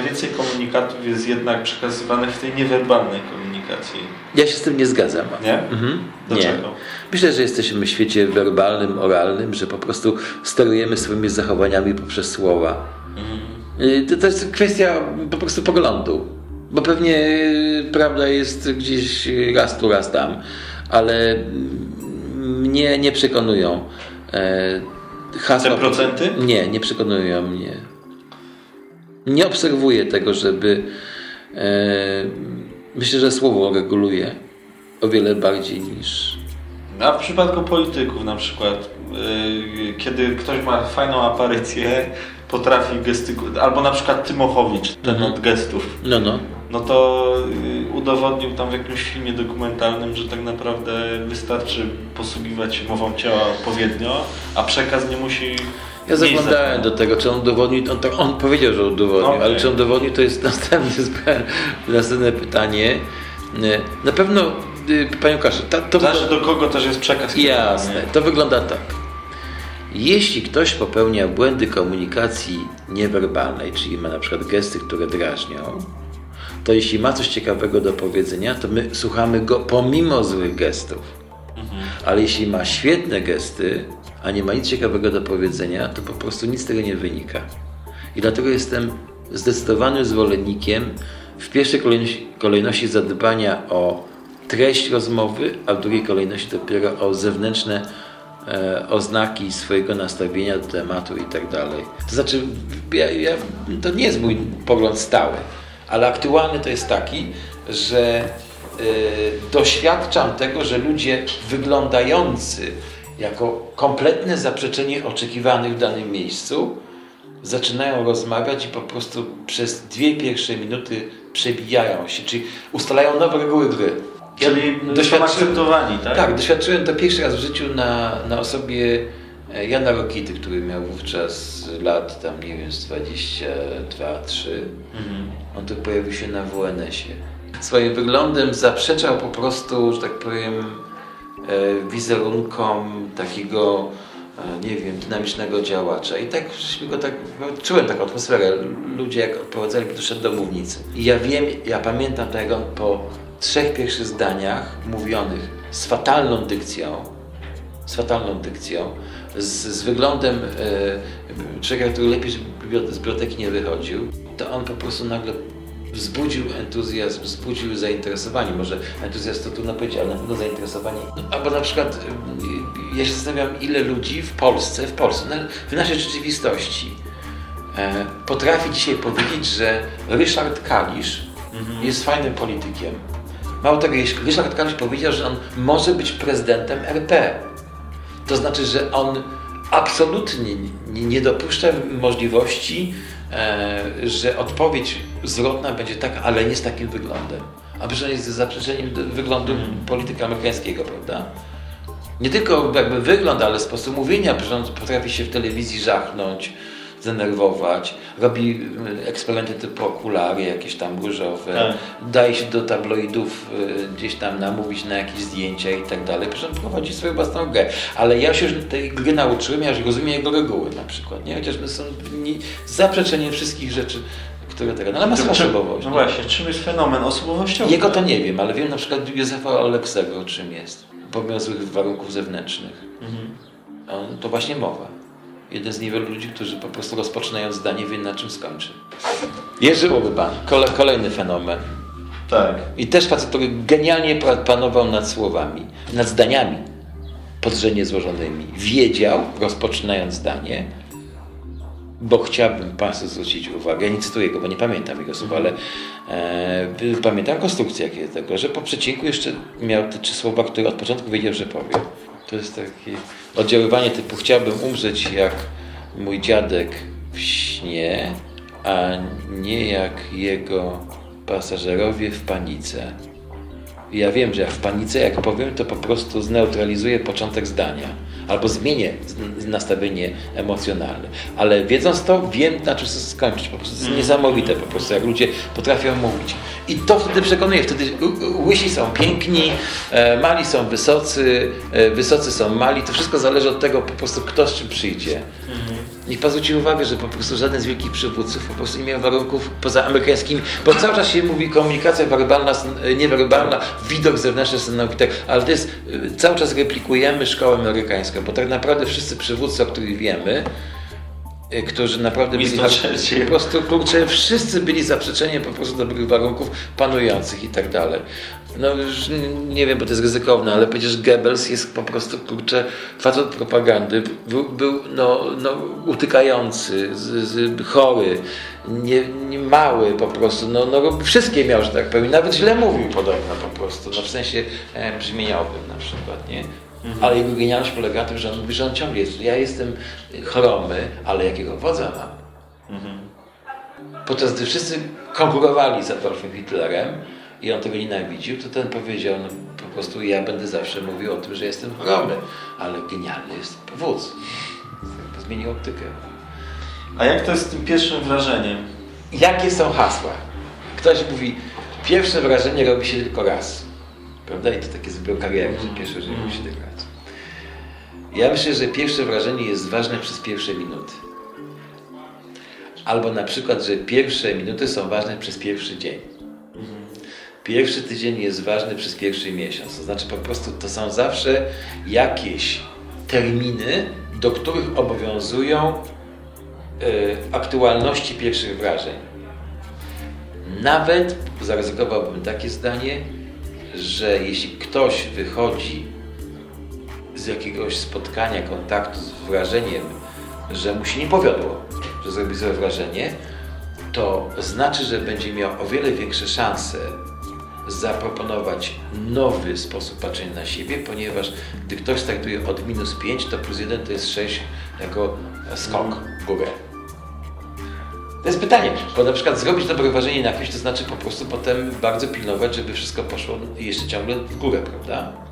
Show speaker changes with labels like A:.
A: najwięcej komunikatów jest jednak przekazywanych w tej niewerbalnej komunikacji.
B: Ja się z tym nie zgadzam.
A: Nie?
B: Mhm.
A: Dlaczego?
B: Nie. Myślę, że jesteśmy w świecie werbalnym, oralnym, że po prostu sterujemy swoimi zachowaniami poprzez słowa. Y, To, to jest kwestia po prostu poglądu. Bo pewnie y, prawda jest gdzieś raz tu, raz tam, ale mnie nie przekonują. e, Hasła,
A: Te procenty?
B: Nie, nie przekonują mnie. Nie obserwuję tego, żeby. E, myślę, że słowo reguluje o wiele bardziej niż.
A: A w przypadku polityków na przykład, yy, kiedy ktoś ma fajną aparycję, potrafi gestykulować, albo na przykład Tymochowicz, ten od gestów,
B: No, no.
A: no to yy, udowodnił tam w jakimś filmie dokumentalnym, że tak naprawdę wystarczy posługiwać się mową ciała odpowiednio, a przekaz nie musi...
B: Ja zaglądałem do tego, czy on udowodnił, on, tak, on powiedział, że udowodnił,
A: Okej.
B: ale czy on udowodnił, to jest następne, następne pytanie. E, Na pewno, y, Panie Łukaszu, ta, to
A: Zależy do kogo też jest przekaz.
B: Jasne,
A: kierowany.
B: to wygląda tak. Jeśli ktoś popełnia błędy komunikacji niewerbalnej, czyli ma na przykład gesty, które drażnią, to jeśli ma coś ciekawego do powiedzenia, to my słuchamy go pomimo złych gestów. Ale jeśli ma świetne gesty, a nie ma nic ciekawego do powiedzenia, to po prostu nic z tego nie wynika. I dlatego jestem zdecydowanym zwolennikiem w pierwszej kolejności, zadbania o treść rozmowy, a w drugiej kolejności dopiero o zewnętrzne e, oznaki swojego nastawienia do tematu i tak dalej. To znaczy, ja, ja, to nie jest mój pogląd stały, ale aktualny to jest taki, że y, doświadczam tego, że ludzie wyglądający jako kompletne zaprzeczenie oczekiwanych w danym miejscu zaczynają rozmawiać i po prostu przez dwie pierwsze minuty przebijają się, czyli ustalają nowe reguły gry.
A: Czyli są akceptowani, tak?
B: Tak, doświadczyłem to pierwszy raz w życiu na, na osobie e, Jana Rokity, który miał wówczas lat tam, nie wiem, z 22, 3.
A: Mhm.
B: On tu pojawił się na WNS-ie. Swoim wyglądem zaprzeczał po prostu, że tak powiem, wizerunkom takiego, e, nie wiem, dynamicznego działacza. I tak go tak, no, czułem taką atmosferę. Ludzie jak odprowadzali, doszedł do mównicy. I ja wiem, ja pamiętam tak jak on po trzech pierwszych zdaniach mówionych z fatalną dykcją, z fatalną dykcją, z, z wyglądem e, człowieka, który lepiej, z biblioteki nie wychodził, to on po prostu nagle wzbudził entuzjazm, wzbudził zainteresowanie. Może entuzjazm to trudno powiedzieć, ale na pewno zainteresowanie. Albo na przykład e, ja się zastanawiam, ile ludzi w Polsce, w Polsce, na- w naszej rzeczywistości e, potrafi dzisiaj powiedzieć, że Ryszard Kalisz jest fajnym politykiem. Mało tego, jeśli Ryszard Kalisz powiedział, że on może być prezydentem RP. To znaczy, że on absolutnie nie, dopuszcza możliwości, że odpowiedź zwrotna będzie taka, ale nie z takim wyglądem. A on jest zaprzeczeniem wyglądu polityka amerykańskiego, prawda? Nie tylko jakby wygląd, ale sposób mówienia, potrafi się w telewizji żachnąć, zdenerwować, robi y, eksperymenty typu okulary jakieś tam różowe,
A: Tak.
B: daje się do tabloidów y, gdzieś tam namówić na jakieś zdjęcia i tak dalej. Przecież on prowadzi swoją własną grę. Ale ja się już tej gry nauczyłem, ja już rozumiem jego reguły na przykład, nie? Chociaż my są nie, zaprzeczeniem wszystkich rzeczy, które teraz... No, ale ma swoją
A: Czym-
B: osobowość.
A: No
B: nie?
A: właśnie, czym jest fenomen osobowościowy?
B: Jego to nie wiem, ale wiem na przykład Józefa Oleksego, czym jest. Pomimo złych warunków zewnętrznych.
A: Mhm.
B: On, to właśnie mowa. Jeden z niewielu ludzi, którzy po prostu rozpoczynając zdanie wie na czym skończy. Jerzy Urban, kole, kolejny fenomen.
A: Tak.
B: I też facet, który genialnie pa- panował nad słowami, nad zdaniami podrzędnie złożonymi. Wiedział, rozpoczynając zdanie, bo chciałbym Państwu zwrócić uwagę, ja nie cytuję go, bo nie pamiętam jego słów, ale e, pamiętam konstrukcję jakie tego, że po przecinku jeszcze miał te trzy słowa, które od początku wiedział, że powie. To jest takie oddziaływanie typu chciałbym umrzeć jak mój dziadek w śnie, a nie jak jego pasażerowie w panice. Ja wiem, że jak w panice, jak powiem, to po prostu zneutralizuję początek zdania. Albo zmienię nastawienie emocjonalne. Ale wiedząc to, wiem, na czym chcę skończyć. Po prostu to jest niesamowite po prostu, jak ludzie potrafią mówić. I to wtedy przekonuje. Wtedy łysi są piękni, e, mali są wysocy, e, wysocy są mali. To wszystko zależy od tego po prostu, kto z czym przyjdzie. Niech pan zwróci uwagę, że po prostu żaden z wielkich przywódców po prostu nie miał warunków poza amerykańskimi, bo cały czas się mówi komunikacja werbalna, niewerbalna, widok zewnętrzny stanowitek, ale to jest, e, cały czas replikujemy szkołę amerykańską, bo tak naprawdę wszyscy przywódcy, o których wiemy, e, którzy naprawdę byli
A: Churchill.
B: po prostu, kurczę, wszyscy byli zaprzeczeniem po prostu dobrych warunków panujących i tak dalej. No już nie wiem, bo to jest ryzykowne, ale przecież Goebbels jest po prostu, kurczę, facet propagandy, był, był no, no, utykający, z, z, chory, nie, nie mały po prostu, no, no wszystkie miał, że tak powiem, nawet źle mówił podobno po prostu, no w sensie e, brzmieniowym na przykład, nie? Ale jego genialność polega na tym, że on mówi, że on ciągle jest, ja jestem chromy, ale jakiego wodza mam? podczas gdy wszyscy konkurowali z Adolfem Hitlerem i on tego nienawidził, to ten powiedział, no po prostu ja będę zawsze mówił o tym, że jestem chromy, ale genialny jest wódz. Zmienił optykę.
A: A jak to jest z tym pierwszym wrażeniem?
B: Jakie są hasła? Ktoś mówi, pierwsze wrażenie robi się tylko raz. Prawda? I to takie kariery, że pierwsze wrażenie robi się tylko raz. Ja myślę, że pierwsze wrażenie jest ważne przez pierwsze minuty. Albo na przykład, że pierwsze minuty są ważne przez pierwszy dzień. Pierwszy tydzień jest ważny przez pierwszy miesiąc. To znaczy po prostu to są zawsze jakieś terminy, do których obowiązują e, aktualności pierwszych wrażeń. Nawet zaryzykowałbym takie zdanie, że jeśli ktoś wychodzi z jakiegoś spotkania, kontaktu z wrażeniem, że mu się nie powiodło, że zrobi złe wrażenie, to znaczy, że będzie miał o wiele większe szanse zaproponować nowy sposób patrzenia na siebie, ponieważ gdy ktoś startuje od minus 5, to plus 1 to jest 6 jako skok w górę. To jest pytanie, bo na przykład zrobić dobre wrażenie na kimś, to znaczy po prostu potem bardzo pilnować, żeby wszystko poszło jeszcze ciągle w górę, prawda?